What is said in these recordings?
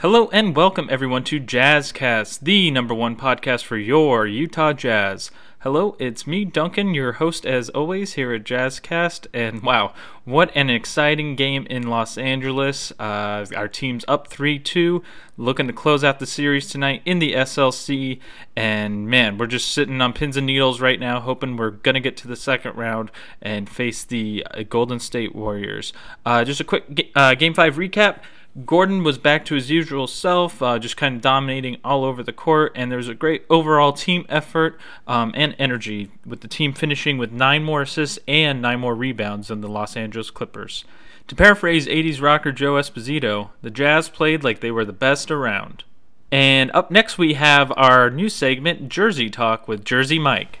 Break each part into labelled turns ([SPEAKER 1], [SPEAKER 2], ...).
[SPEAKER 1] Hello and welcome everyone to Jazzcast, the number one podcast for your Utah Jazz. Hello, it's me, Duncan, your host as always here at Jazzcast. And wow, what an exciting game in Los Angeles. Uh, our team's up 3 2, looking to close out the series tonight in the SLC. And man, we're just sitting on pins and needles right now, hoping we're going to get to the second round and face the uh, Golden State Warriors. Uh, just a quick uh, Game 5 recap. Gordon was back to his usual self, uh, just kind of dominating all over the court, and there was a great overall team effort um, and energy, with the team finishing with nine more assists and nine more rebounds than the Los Angeles Clippers. To paraphrase 80s rocker Joe Esposito, the Jazz played like they were the best around. And up next, we have our new segment, Jersey Talk, with Jersey Mike.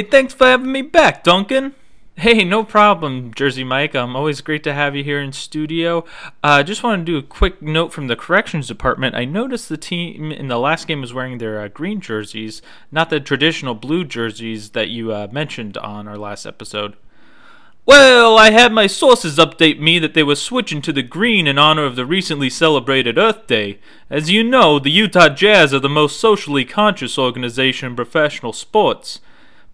[SPEAKER 1] Hey, thanks for having me back, Duncan. Hey, no problem, Jersey Mike. Um, always great to have you here in studio. I uh, just want to do a quick note from the corrections department. I noticed the team in the last game was wearing their uh, green jerseys, not the traditional blue jerseys that you uh, mentioned on our last episode. Well, I had my sources update me that they were switching to the green in honor of the recently celebrated Earth Day. As you know, the Utah Jazz are the most socially conscious organization in professional sports.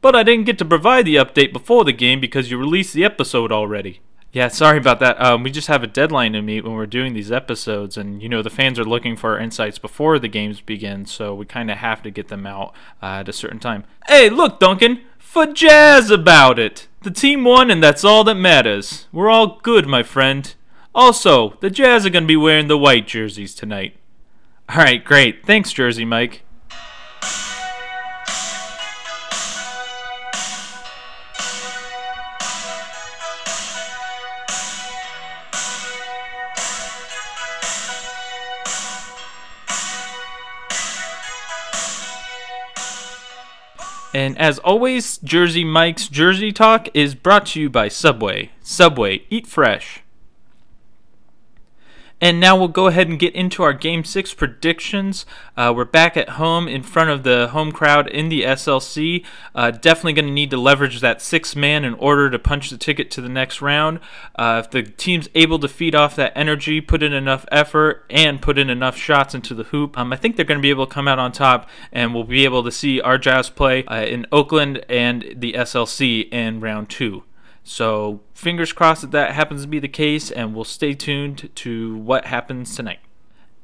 [SPEAKER 1] But I didn't get to provide the update before the game because you released the episode already. Yeah, sorry about that. Um, we just have a deadline to meet when we're doing these episodes, and you know the fans are looking for our insights before the games begin, so we kind of have to get them out uh, at a certain time. Hey, look, Duncan, for jazz about it. The team won, and that's all that matters. We're all good, my friend. Also, the Jazz are going to be wearing the white jerseys tonight. All right, great. Thanks, Jersey Mike. And as always, Jersey Mike's Jersey Talk is brought to you by Subway. Subway, eat fresh. And now we'll go ahead and get into our Game 6 predictions. Uh, we're back at home in front of the home crowd in the SLC. Uh, definitely going to need to leverage that six man in order to punch the ticket to the next round. Uh, if the team's able to feed off that energy, put in enough effort, and put in enough shots into the hoop, um, I think they're going to be able to come out on top, and we'll be able to see our Jazz play uh, in Oakland and the SLC in round two. So, fingers crossed that that happens to be the case, and we'll stay tuned to what happens tonight.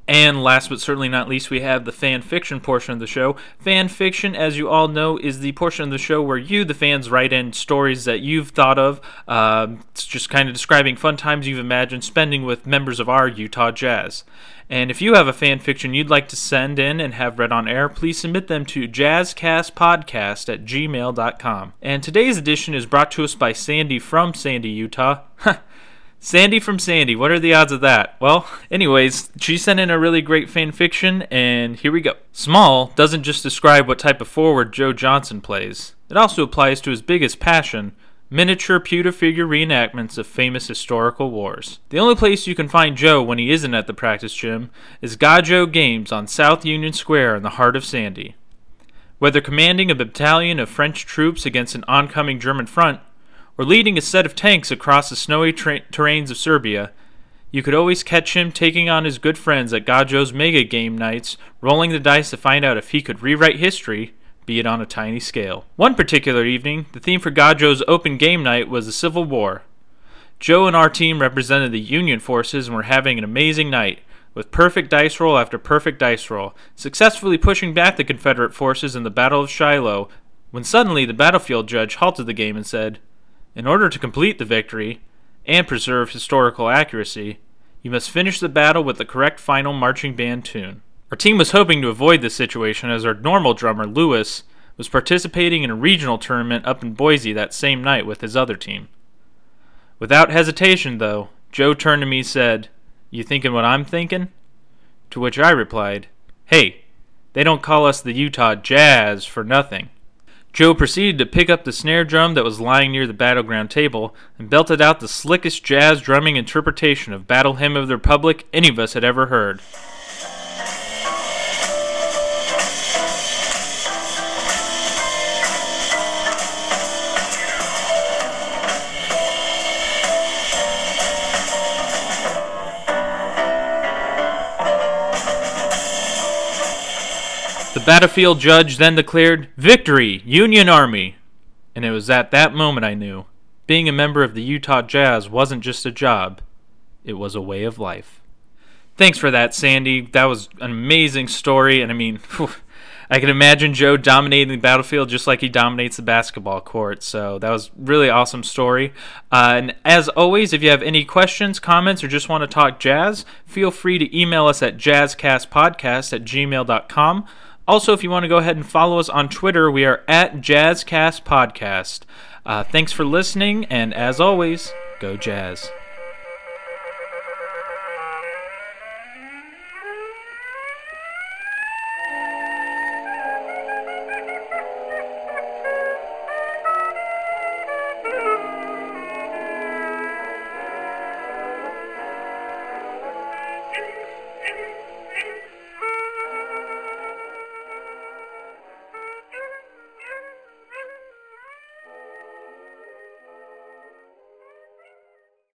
[SPEAKER 1] And last but certainly not least, we have the fan fiction portion of the show. Fan fiction, as you all know, is the portion of the show where you, the fans, write in stories that you've thought of. Uh, it's just kind of describing fun times you've imagined spending with members of our Utah Jazz. And if you have a fan fiction you'd like to send in and have read on air, please submit them to jazzcastpodcast at gmail.com. And today's edition is brought to us by Sandy from Sandy, Utah. Sandy from Sandy, what are the odds of that? Well, anyways, she sent in a really great fan fiction, and here we go. Small doesn't just describe what type of forward Joe Johnson plays, it also applies to his biggest passion miniature pewter figure reenactments of famous historical wars. The only place you can find Joe when he isn't at the practice gym is Gajo Games on South Union Square in the heart of Sandy. Whether commanding a battalion of French troops against an oncoming German front, or leading a set of tanks across the snowy tra- terrains of Serbia, you could always catch him taking on his good friends at Gajo's mega game nights, rolling the dice to find out if he could rewrite history be it on a tiny scale. One particular evening, the theme for Gajo's open game night was the Civil War. Joe and our team represented the Union forces and were having an amazing night, with perfect dice roll after perfect dice roll, successfully pushing back the Confederate forces in the Battle of Shiloh, when suddenly the battlefield judge halted the game and said, In order to complete the victory, and preserve historical accuracy, you must finish the battle with the correct final marching band tune. Our team was hoping to avoid this situation as our normal drummer, Lewis, was participating in a regional tournament up in Boise that same night with his other team. Without hesitation, though, Joe turned to me and said, You thinking what I'm thinking? To which I replied, Hey, they don't call us the Utah Jazz for nothing. Joe proceeded to pick up the snare drum that was lying near the battleground table and belted out the slickest jazz drumming interpretation of Battle Hymn of the Republic any of us had ever heard. The battlefield judge then declared, Victory, Union Army! And it was at that moment I knew being a member of the Utah Jazz wasn't just a job, it was a way of life. Thanks for that, Sandy. That was an amazing story, and I mean, whew, I can imagine Joe dominating the battlefield just like he dominates the basketball court. So that was really awesome story. Uh, and as always, if you have any questions, comments, or just want to talk jazz, feel free to email us at jazzcastpodcast at gmail.com. Also, if you want to go ahead and follow us on Twitter, we are at Jazzcast Podcast. Uh, thanks for listening, and as always, go Jazz.